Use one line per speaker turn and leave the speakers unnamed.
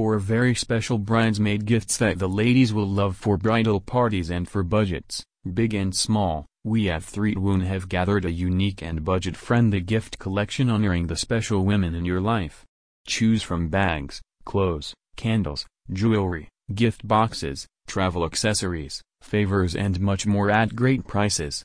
four very special bridesmaid gifts that the ladies will love for bridal parties and for budgets, big and small, we at 3woon have gathered a unique and budget-friendly gift collection honoring the special women in your life. Choose from bags, clothes, candles, jewelry, gift boxes, travel accessories, favors and much more at great prices.